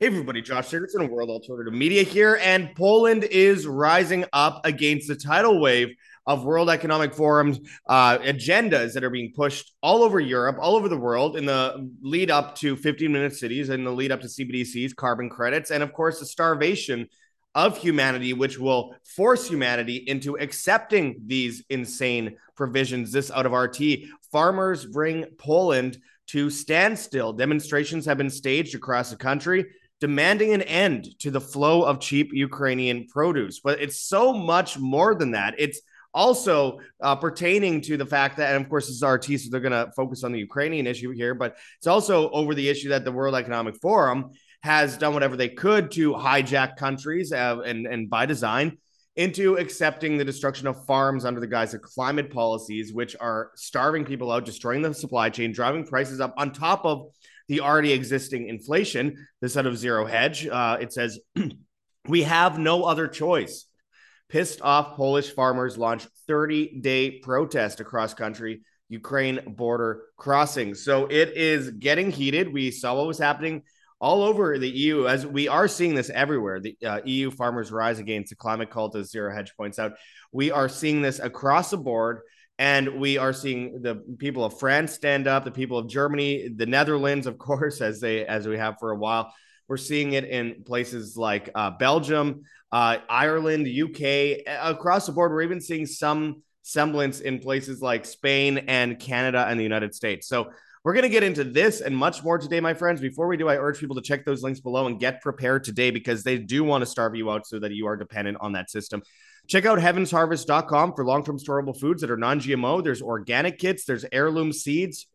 Hey everybody, Josh Sigurdson of World Alternative Media here, and Poland is rising up against the tidal wave of World Economic Forum's uh, agendas that are being pushed all over Europe, all over the world in the lead up to 15 minute cities and the lead up to CBDCs, carbon credits, and of course the starvation of humanity, which will force humanity into accepting these insane provisions. This out of RT. Farmers bring Poland to standstill. Demonstrations have been staged across the country demanding an end to the flow of cheap Ukrainian produce. But it's so much more than that. It's also uh, pertaining to the fact that, and of course, this is RT, so they're going to focus on the Ukrainian issue here, but it's also over the issue that the World Economic Forum has done whatever they could to hijack countries uh, and, and by design into accepting the destruction of farms under the guise of climate policies, which are starving people out, destroying the supply chain, driving prices up on top of the already existing inflation. This out of Zero Hedge, uh, it says, We have no other choice. Pissed off Polish farmers launch 30 day protest across country, Ukraine border crossing. So it is getting heated. We saw what was happening all over the EU, as we are seeing this everywhere. The uh, EU farmers rise against the climate cult, as Zero Hedge points out. We are seeing this across the board. And we are seeing the people of France stand up, the people of Germany, the Netherlands, of course, as they as we have for a while. We're seeing it in places like uh, Belgium, uh, Ireland, UK, across the board. We're even seeing some semblance in places like Spain and Canada and the United States. So we're going to get into this and much more today, my friends. Before we do, I urge people to check those links below and get prepared today because they do want to starve you out so that you are dependent on that system. Check out heavensharvest.com for long term storable foods that are non GMO. There's organic kits, there's heirloom seeds,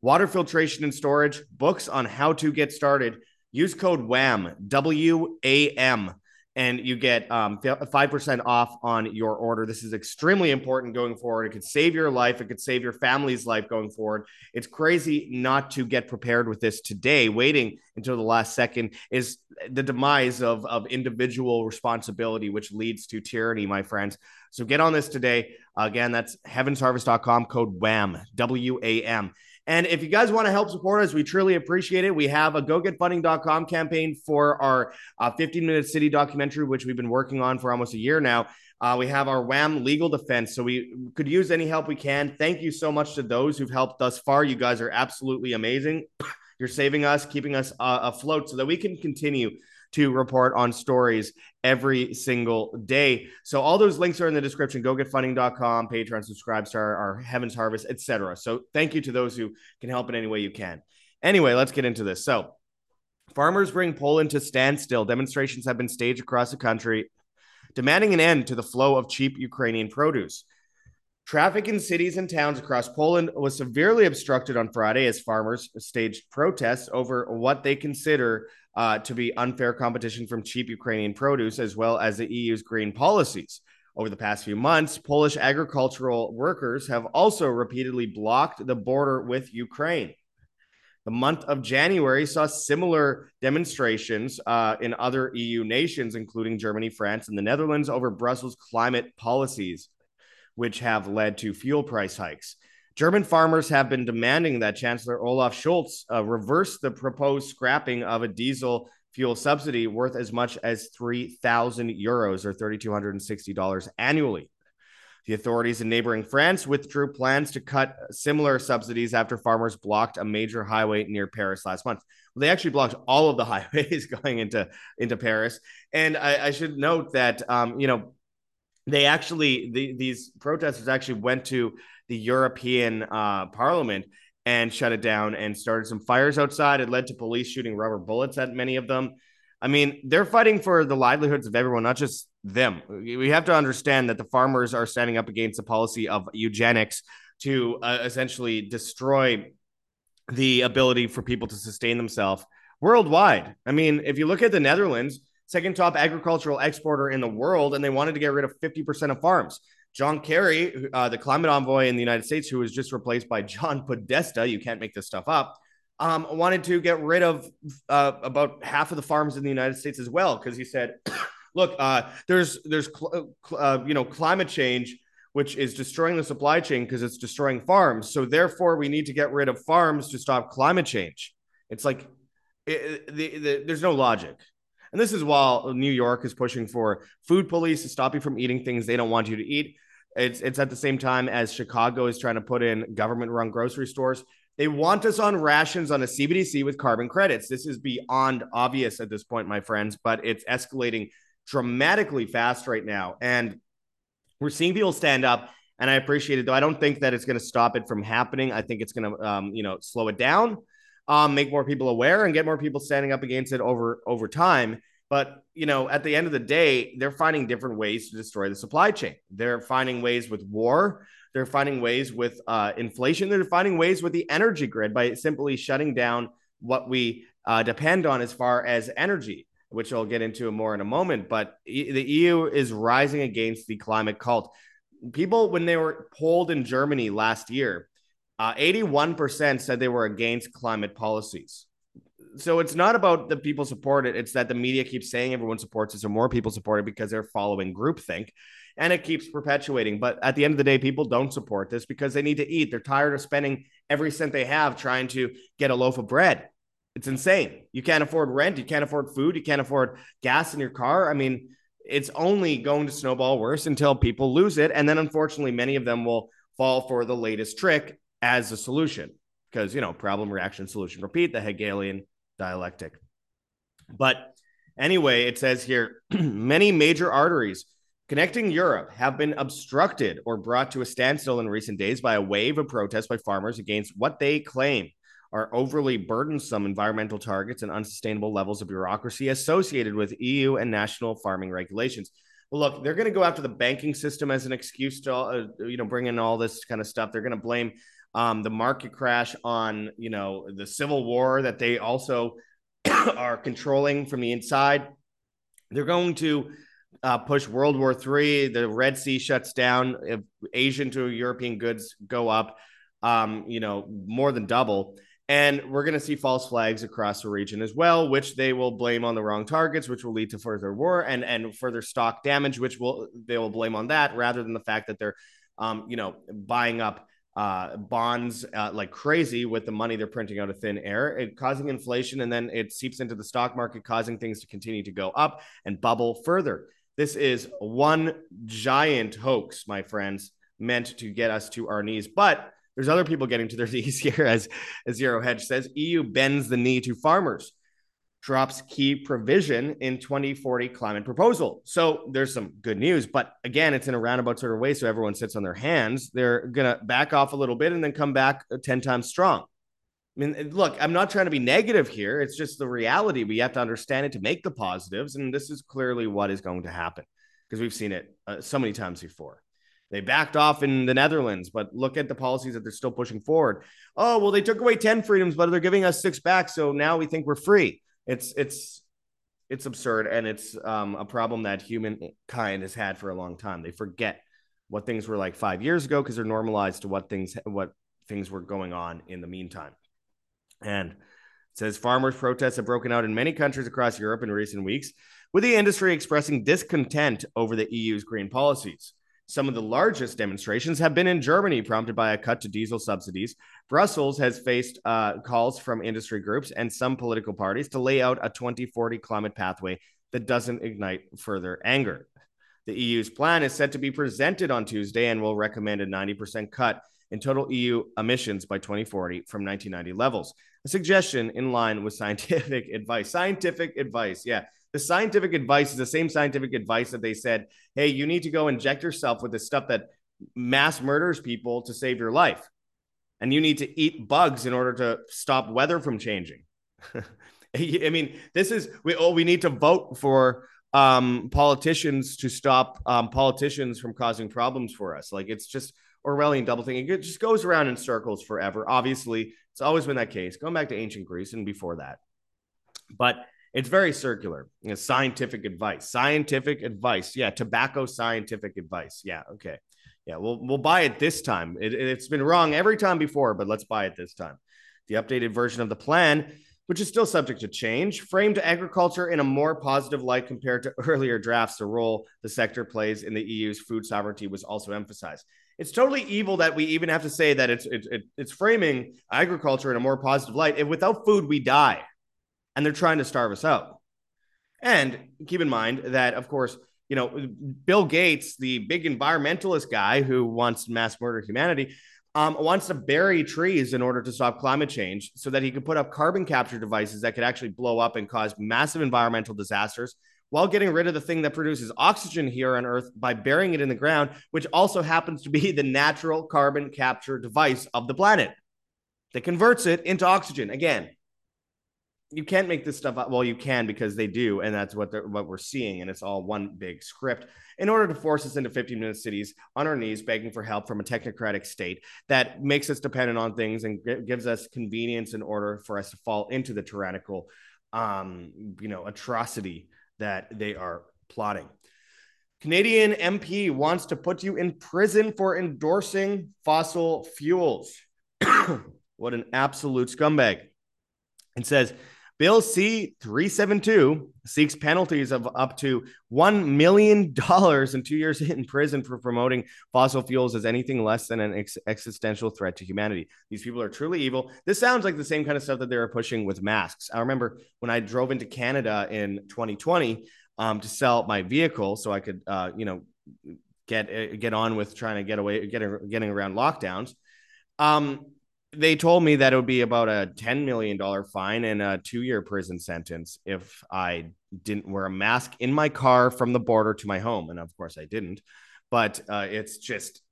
water filtration and storage, books on how to get started. Use code WAM, W A M, and you get um, 5% off on your order. This is extremely important going forward. It could save your life, it could save your family's life going forward. It's crazy not to get prepared with this today. Waiting until the last second is the demise of, of individual responsibility, which leads to tyranny, my friends. So get on this today. Again, that's heavensharvest.com, code WAM, W A M. And if you guys want to help support us, we truly appreciate it. We have a gogetfunding.com campaign for our uh, 15 minute city documentary, which we've been working on for almost a year now. Uh, we have our WAM legal defense. So we could use any help we can. Thank you so much to those who've helped thus far. You guys are absolutely amazing. You're saving us, keeping us uh, afloat so that we can continue to report on stories every single day. So all those links are in the description. Go get funding.com, Patreon, subscribe to our, our Heaven's Harvest, etc. So thank you to those who can help in any way you can. Anyway, let's get into this. So farmers bring Poland to standstill. Demonstrations have been staged across the country, demanding an end to the flow of cheap Ukrainian produce. Traffic in cities and towns across Poland was severely obstructed on Friday as farmers staged protests over what they consider uh, to be unfair competition from cheap Ukrainian produce, as well as the EU's green policies. Over the past few months, Polish agricultural workers have also repeatedly blocked the border with Ukraine. The month of January saw similar demonstrations uh, in other EU nations, including Germany, France, and the Netherlands, over Brussels' climate policies, which have led to fuel price hikes. German farmers have been demanding that Chancellor Olaf Scholz uh, reverse the proposed scrapping of a diesel fuel subsidy worth as much as 3,000 euros or $3,260 annually. The authorities in neighboring France withdrew plans to cut similar subsidies after farmers blocked a major highway near Paris last month. Well, they actually blocked all of the highways going into, into Paris. And I, I should note that, um, you know, they actually, the, these protesters actually went to the European uh, Parliament and shut it down and started some fires outside. It led to police shooting rubber bullets at many of them. I mean, they're fighting for the livelihoods of everyone, not just them. We have to understand that the farmers are standing up against a policy of eugenics to uh, essentially destroy the ability for people to sustain themselves worldwide. I mean, if you look at the Netherlands, second top agricultural exporter in the world, and they wanted to get rid of 50% of farms. John Kerry, uh, the climate envoy in the United States, who was just replaced by John Podesta, you can't make this stuff up, um, wanted to get rid of uh, about half of the farms in the United States as well because he said, "Look, uh, there's there's cl- uh, you know climate change." Which is destroying the supply chain because it's destroying farms. So, therefore, we need to get rid of farms to stop climate change. It's like it, the, the, there's no logic. And this is while New York is pushing for food police to stop you from eating things they don't want you to eat. It's it's at the same time as Chicago is trying to put in government run grocery stores. They want us on rations on a CBDC with carbon credits. This is beyond obvious at this point, my friends, but it's escalating dramatically fast right now. And we're seeing people stand up, and I appreciate it, though. I don't think that it's going to stop it from happening. I think it's going to, um, you know, slow it down, um, make more people aware, and get more people standing up against it over over time. But you know, at the end of the day, they're finding different ways to destroy the supply chain. They're finding ways with war. They're finding ways with uh, inflation. They're finding ways with the energy grid by simply shutting down what we uh, depend on as far as energy, which I'll get into more in a moment. But e- the EU is rising against the climate cult. People, when they were polled in Germany last year, uh, 81% said they were against climate policies so it's not about the people support it. It's that the media keeps saying everyone supports it, so more people support it because they're following groupthink, and it keeps perpetuating. But at the end of the day, people don't support this because they need to eat. They're tired of spending every cent they have trying to get a loaf of bread. It's insane. You can't afford rent. You can't afford food. You can't afford gas in your car. I mean, it's only going to snowball worse until people lose it, and then unfortunately, many of them will fall for the latest trick as a solution because you know problem reaction solution repeat the hegelian dialectic. But anyway, it says here many major arteries connecting Europe have been obstructed or brought to a standstill in recent days by a wave of protests by farmers against what they claim are overly burdensome environmental targets and unsustainable levels of bureaucracy associated with EU and national farming regulations. Well, look, they're going to go after the banking system as an excuse to, uh, you know, bring in all this kind of stuff. They're going to blame um, the market crash on you know the civil war that they also are controlling from the inside. They're going to uh, push World War III. The Red Sea shuts down. If Asian to European goods go up, um, you know, more than double. And we're going to see false flags across the region as well, which they will blame on the wrong targets, which will lead to further war and and further stock damage, which will they will blame on that rather than the fact that they're, um, you know, buying up uh, bonds uh, like crazy with the money they're printing out of thin air, it causing inflation, and then it seeps into the stock market, causing things to continue to go up and bubble further. This is one giant hoax, my friends, meant to get us to our knees. But there's other people getting to their knees here, as, as Zero Hedge says. EU bends the knee to farmers drops key provision in 2040 climate proposal. So there's some good news, but again, it's in a roundabout sort of way. So everyone sits on their hands. They're going to back off a little bit and then come back 10 times strong. I mean, look, I'm not trying to be negative here. It's just the reality. We have to understand it to make the positives. And this is clearly what is going to happen because we've seen it uh, so many times before. They backed off in the Netherlands, but look at the policies that they're still pushing forward. Oh, well, they took away 10 freedoms, but they're giving us six back. So now we think we're free it's it's it's absurd and it's um, a problem that humankind has had for a long time. They forget what things were like five years ago because they're normalized to what things what things were going on in the meantime. And says farmers' protests have broken out in many countries across Europe in recent weeks, with the industry expressing discontent over the EU's green policies. Some of the largest demonstrations have been in Germany, prompted by a cut to diesel subsidies. Brussels has faced uh, calls from industry groups and some political parties to lay out a 2040 climate pathway that doesn't ignite further anger. The EU's plan is set to be presented on Tuesday and will recommend a 90% cut in total EU emissions by 2040 from 1990 levels. A suggestion in line with scientific advice. Scientific advice, yeah the scientific advice is the same scientific advice that they said, hey, you need to go inject yourself with this stuff that mass murders people to save your life. And you need to eat bugs in order to stop weather from changing. I mean, this is we oh, we need to vote for um, politicians to stop um, politicians from causing problems for us. Like it's just Orwellian double thinking. It just goes around in circles forever. Obviously, it's always been that case, going back to ancient Greece and before that. But it's very circular. Scientific advice. Scientific advice. Yeah, tobacco scientific advice. Yeah, okay. Yeah, we'll we'll buy it this time. It, it's been wrong every time before, but let's buy it this time. The updated version of the plan, which is still subject to change, framed agriculture in a more positive light compared to earlier drafts. The role the sector plays in the EU's food sovereignty was also emphasized. It's totally evil that we even have to say that it's it's it's framing agriculture in a more positive light. If without food we die, and they're trying to starve us out. And keep in mind that, of course, you know, Bill Gates, the big environmentalist guy who wants to mass murder humanity, um, wants to bury trees in order to stop climate change so that he could put up carbon capture devices that could actually blow up and cause massive environmental disasters while getting rid of the thing that produces oxygen here on Earth by burying it in the ground, which also happens to be the natural carbon capture device of the planet that converts it into oxygen. Again, you can't make this stuff up. Well, you can because they do, and that's what they're what we're seeing, and it's all one big script. In order to force us into 15 minute cities on our knees, begging for help from a technocratic state that makes us dependent on things and g- gives us convenience in order for us to fall into the tyrannical, um, you know, atrocity that they are plotting. Canadian MP wants to put you in prison for endorsing fossil fuels. what an absolute scumbag. And says Bill C 372 seeks penalties of up to $1 million and two years in prison for promoting fossil fuels as anything less than an ex- existential threat to humanity. These people are truly evil. This sounds like the same kind of stuff that they were pushing with masks. I remember when I drove into Canada in 2020 um, to sell my vehicle so I could, uh, you know, get uh, get on with trying to get away, getting getting around lockdowns. Um, they told me that it would be about a $10 million fine and a two year prison sentence if I didn't wear a mask in my car from the border to my home. And of course, I didn't. But uh, it's just,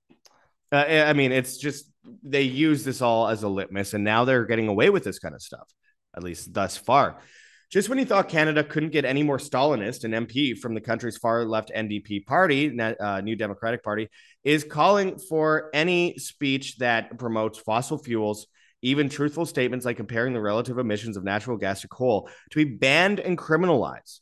uh, I mean, it's just, they use this all as a litmus. And now they're getting away with this kind of stuff, at least thus far. Just when you thought Canada couldn't get any more Stalinist, an MP from the country's far left NDP party, uh, New Democratic Party, is calling for any speech that promotes fossil fuels, even truthful statements like comparing the relative emissions of natural gas to coal, to be banned and criminalized.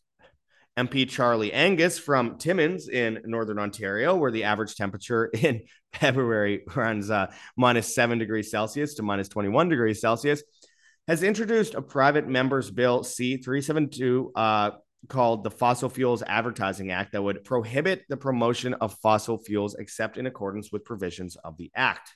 MP Charlie Angus from Timmins in Northern Ontario, where the average temperature in February runs uh, minus seven degrees Celsius to minus 21 degrees Celsius, has introduced a private members bill C372 uh, called the Fossil Fuels Advertising Act that would prohibit the promotion of fossil fuels except in accordance with provisions of the act.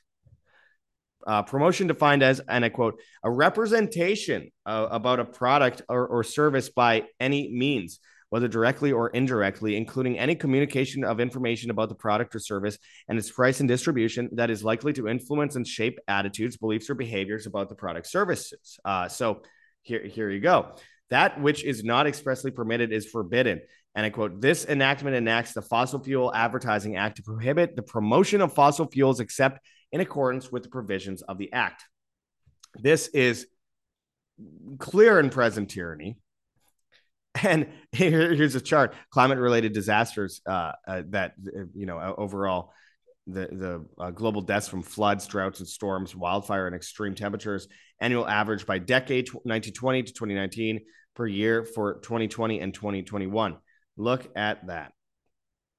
Uh, promotion defined as, and I quote, a representation uh, about a product or, or service by any means whether directly or indirectly, including any communication of information about the product or service and its price and distribution that is likely to influence and shape attitudes, beliefs, or behaviors about the product services. Uh, so here, here you go. That which is not expressly permitted is forbidden. And I quote, this enactment enacts the Fossil Fuel Advertising Act to prohibit the promotion of fossil fuels except in accordance with the provisions of the Act. This is clear and present tyranny. And here, here's a chart: climate-related disasters uh, uh, that you know overall the the uh, global deaths from floods, droughts, and storms, wildfire, and extreme temperatures. Annual average by decade, 1920 to 2019 per year for 2020 and 2021. Look at that.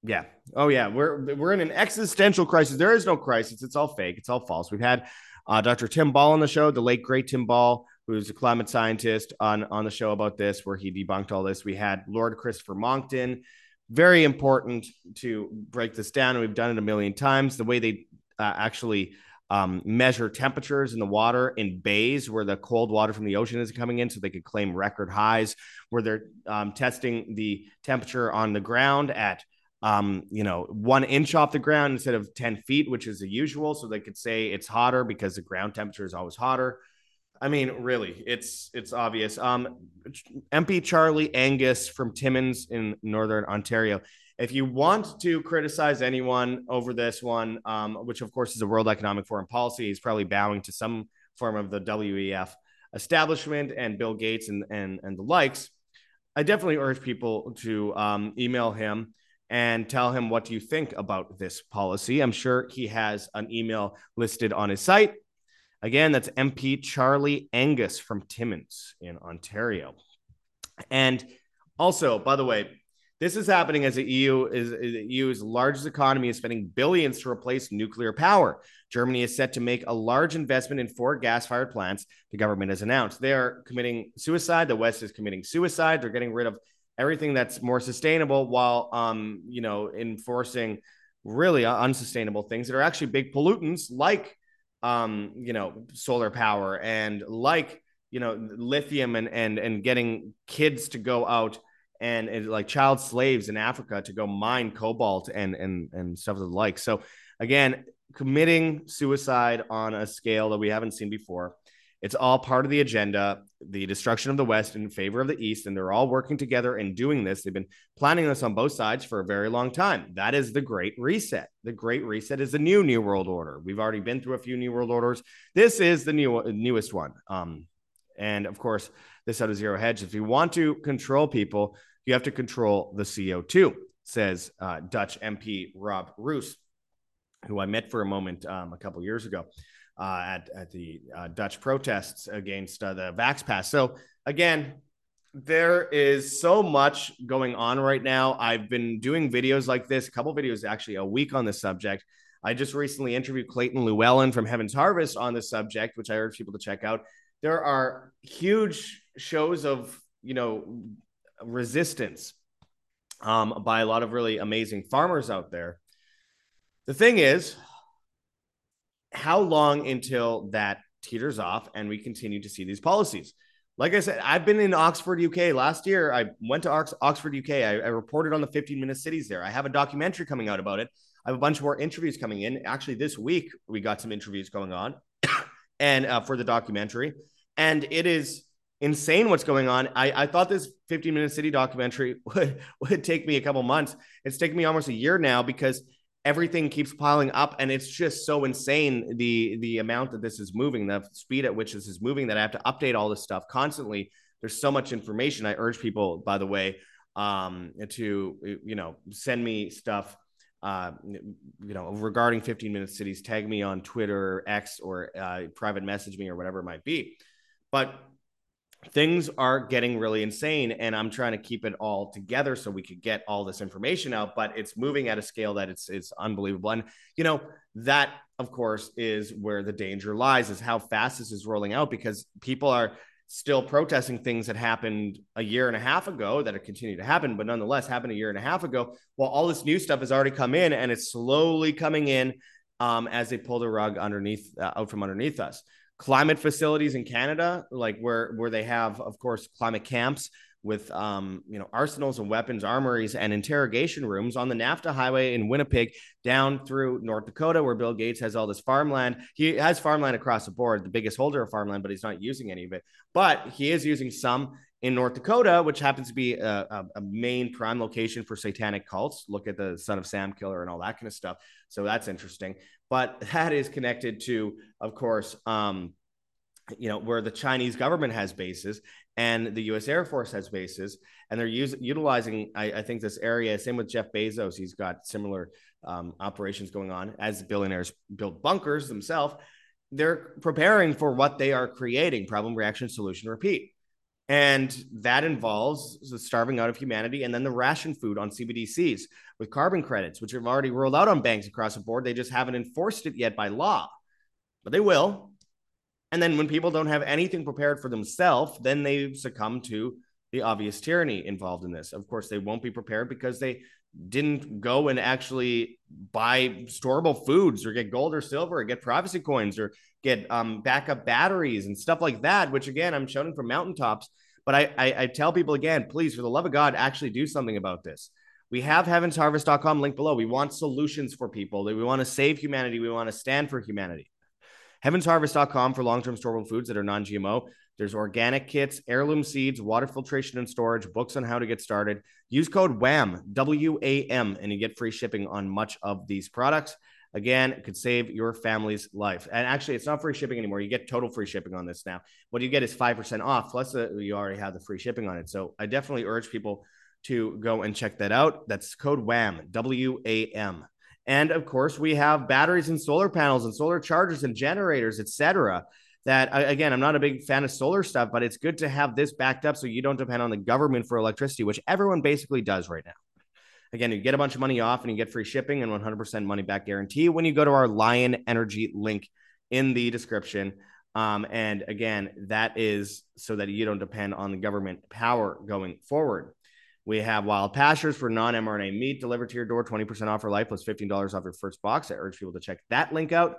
Yeah. Oh yeah. We're we're in an existential crisis. There is no crisis. It's all fake. It's all false. We've had uh, Dr. Tim Ball on the show, the late great Tim Ball, who's a climate scientist, on on the show about this, where he debunked all this. We had Lord Christopher Monckton. Very important to break this down, we've done it a million times. The way they uh, actually um, measure temperatures in the water in bays where the cold water from the ocean is coming in, so they could claim record highs. Where they're um, testing the temperature on the ground at um, you know, one inch off the ground instead of 10 feet, which is the usual. So they could say it's hotter because the ground temperature is always hotter. I mean, really, it's it's obvious. Um, MP Charlie Angus from Timmins in Northern Ontario. If you want to criticize anyone over this one, um, which of course is a World Economic Forum policy, he's probably bowing to some form of the WEF establishment and Bill Gates and and and the likes. I definitely urge people to um, email him and tell him what do you think about this policy. I'm sure he has an email listed on his site. Again, that's MP Charlie Angus from Timmins in Ontario. And also, by the way, this is happening as the EU is the EU's largest economy is spending billions to replace nuclear power. Germany is set to make a large investment in four gas-fired plants. The government has announced they are committing suicide. The West is committing suicide. They're getting rid of everything that's more sustainable while, um, you know, enforcing really unsustainable things that are actually big pollutants like um, you know, solar power and like you know lithium and and and getting kids to go out and, and like child slaves in Africa to go mine cobalt and and and stuff of the like. So again, committing suicide on a scale that we haven't seen before. It's all part of the agenda, the destruction of the West in favor of the East, and they're all working together and doing this. They've been planning this on both sides for a very long time. That is the Great Reset. The Great Reset is the new New World Order. We've already been through a few New World Orders. This is the new newest one. Um, and of course, this out of zero hedge. If you want to control people, you have to control the CO2, says uh, Dutch MP Rob Roos, who I met for a moment um, a couple years ago uh, at, at the uh, Dutch protests against uh, the Vax Pass. So, again, there is so much going on right now. I've been doing videos like this, a couple videos actually a week on the subject. I just recently interviewed Clayton Llewellyn from Heaven's Harvest on the subject, which I urge people to check out. There are huge shows of, you know, resistance um, by a lot of really amazing farmers out there. The thing is, how long until that teeters off and we continue to see these policies? Like I said, I've been in Oxford, UK last year. I went to Ox- Oxford, UK. I, I reported on the 15 minute cities there. I have a documentary coming out about it. I have a bunch more interviews coming in. Actually, this week we got some interviews going on, and uh, for the documentary, and it is insane what's going on. I, I thought this 15 minute city documentary would, would take me a couple months. It's taken me almost a year now because everything keeps piling up and it's just so insane the the amount that this is moving, the speed at which this is moving that I have to update all this stuff constantly. There's so much information. I urge people, by the way, um, to you know send me stuff uh, you know, regarding 15 minute cities, tag me on Twitter, X, or uh, private message me or whatever it might be. But things are getting really insane and i'm trying to keep it all together so we could get all this information out but it's moving at a scale that it's it's unbelievable. And you know that of course is where the danger lies is how fast this is rolling out because people are still protesting things that happened a year and a half ago that have continued to happen but nonetheless happened a year and a half ago while all this new stuff has already come in and it's slowly coming in um, as they pull the rug underneath uh, out from underneath us climate facilities in Canada, like where where they have, of course, climate camps with um, you know arsenals and weapons armories and interrogation rooms on the NAFTA highway in Winnipeg down through North Dakota, where Bill Gates has all this farmland. He has farmland across the board, the biggest holder of farmland, but he's not using any of it. But he is using some in North Dakota, which happens to be a, a, a, main prime location for satanic cults. Look at the Son of Sam killer and all that kind of stuff. So that's interesting. But that is connected to, of course, um, you know, where the Chinese government has bases and the U.S. Air Force has bases, and they're use, utilizing, I, I think, this area. Same with Jeff Bezos; he's got similar um, operations going on as billionaires build bunkers themselves. They're preparing for what they are creating: problem, reaction, solution, repeat. And that involves the starving out of humanity and then the ration food on CBDCs with carbon credits, which have already rolled out on banks across the board. They just haven't enforced it yet by law, but they will. And then when people don't have anything prepared for themselves, then they succumb to the obvious tyranny involved in this. Of course, they won't be prepared because they didn't go and actually buy storable foods or get gold or silver or get privacy coins or get um, backup batteries and stuff like that, which again, I'm shouting from mountaintops. But I, I, I tell people again, please, for the love of God, actually do something about this. We have heavensharvest.com link below. We want solutions for people. We want to save humanity. We want to stand for humanity. Heavensharvest.com for long term storable foods that are non GMO. There's organic kits, heirloom seeds, water filtration and storage, books on how to get started. Use code WAM, W A M, and you get free shipping on much of these products. Again, it could save your family's life. And actually, it's not free shipping anymore. You get total free shipping on this now. What you get is 5% off, plus the, you already have the free shipping on it. So I definitely urge people to go and check that out. That's code WAM, W A M. And of course, we have batteries and solar panels and solar chargers and generators, etc. That again, I'm not a big fan of solar stuff, but it's good to have this backed up so you don't depend on the government for electricity, which everyone basically does right now. Again, you get a bunch of money off and you get free shipping and 100% money back guarantee when you go to our Lion Energy link in the description. Um, and again, that is so that you don't depend on the government power going forward. We have wild pastures for non mRNA meat delivered to your door, 20% off for life plus $15 off your first box. I urge people to check that link out.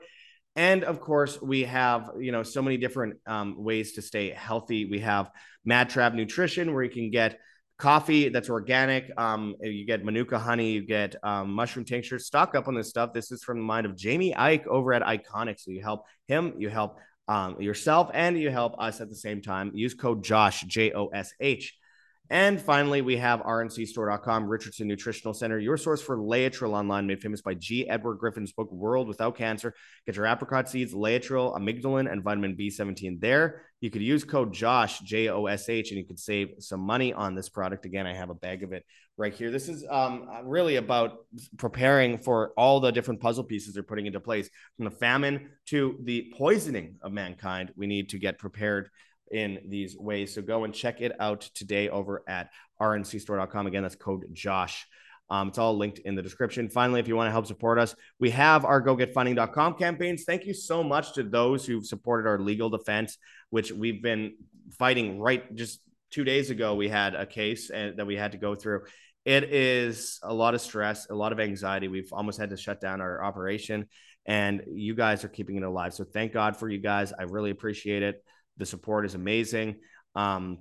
And of course, we have you know so many different um, ways to stay healthy. We have Mad Trav Nutrition, where you can get coffee that's organic. Um, you get Manuka honey, you get um, mushroom tincture. Stock up on this stuff. This is from the mind of Jaymie Icke over at Ickonic. So you help him, you help um, yourself, and you help us at the same time. Use code Josh J O S H and finally, we have rncstore.com, Richardson Nutritional Center, your source for Laetrile online, made famous by G. Edward Griffin's book, World Without Cancer. Get your apricot seeds, Laetrile, amygdalin, and vitamin B17 there. You could use code JOSH, J O S H, and you could save some money on this product. Again, I have a bag of it right here. This is um, really about preparing for all the different puzzle pieces they're putting into place from the famine to the poisoning of mankind. We need to get prepared in these ways. So go and check it out today over at rncstore.com. Again, that's code Josh. Um, it's all linked in the description. Finally, if you want to help support us, we have our gogetfunding.com campaigns. Thank you so much to those who've supported our legal defense, which we've been fighting right just two days ago. We had a case and, that we had to go through. It is a lot of stress, a lot of anxiety. We've almost had to shut down our operation, and you guys are keeping it alive. So thank God for you guys. I really appreciate it. The support is amazing. Um,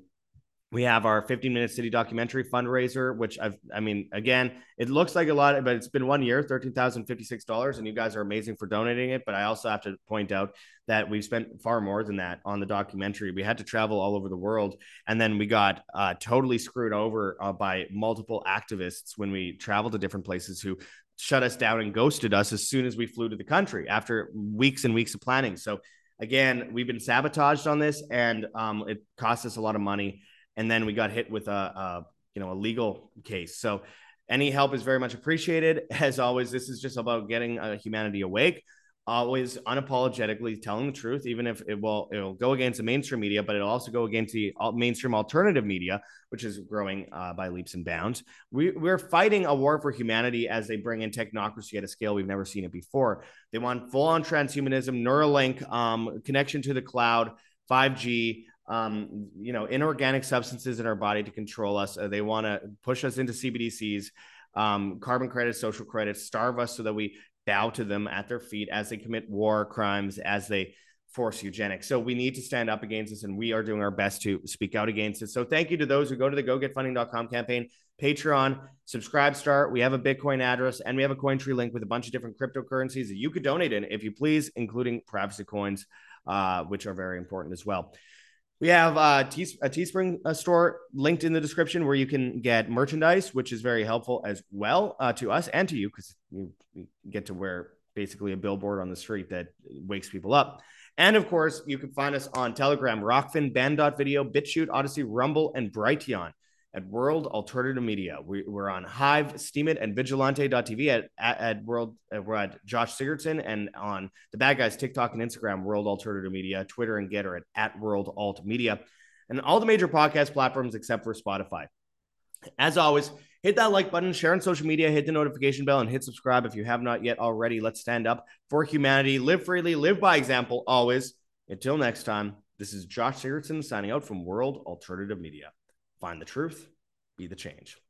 we have our 15 minute city documentary fundraiser, which I've, I mean, again, it looks like a lot, but it's been one year, $13,056, and you guys are amazing for donating it. But I also have to point out that we've spent far more than that on the documentary. We had to travel all over the world, and then we got uh, totally screwed over uh, by multiple activists when we traveled to different places who shut us down and ghosted us as soon as we flew to the country after weeks and weeks of planning. So again, we've been sabotaged on this, and um, it cost us a lot of money. And then we got hit with a, a you know a legal case. So any help is very much appreciated. As always, this is just about getting uh, humanity awake always unapologetically telling the truth, even if it will it'll go against the mainstream media, but it'll also go against the mainstream alternative media, which is growing uh, by leaps and bounds. We, we're fighting a war for humanity as they bring in technocracy at a scale we've never seen it before. They want full on transhumanism, Neuralink, um, connection to the cloud, 5G. Um, you know, inorganic substances in our body to control us. Uh, they want to push us into CBDCs, um, carbon credits, social credits, starve us so that we bow to them at their feet as they commit war crimes, as they force eugenics. So we need to stand up against this, and we are doing our best to speak out against it. So thank you to those who go to the gogetfunding.com campaign, Patreon, subscribe, start. We have a Bitcoin address and we have a Cointree link with a bunch of different cryptocurrencies that you could donate in if you please, including privacy coins, uh, which are very important as well. We have Tees- a Teespring uh, store linked in the description where you can get merchandise, which is very helpful as well uh, to us and to you because you, get to wear basically a billboard on the street that wakes people up. And of course, you can find us on Telegram, Rokfin, Band.video, BitChute, Odysee, Rumble, and Brighteon at World Alternative Media. We, are on Hive, Steemit, and Vigilante.tv at, at, at World. Uh, we're at Josh Sigurdson and on the Bad Guys TikTok and Instagram, World Alternative Media, Twitter and Gettr at, at World Alt Media, and all the major podcast platforms except for Spotify. As always, hit that like button, share on social media, hit the notification bell, and hit subscribe if you have not yet already. Let's stand up for humanity, live freely, live by example, always. Until next time, this is Josh Sigurdson signing out from World Alternative Media. Find the truth, be the change.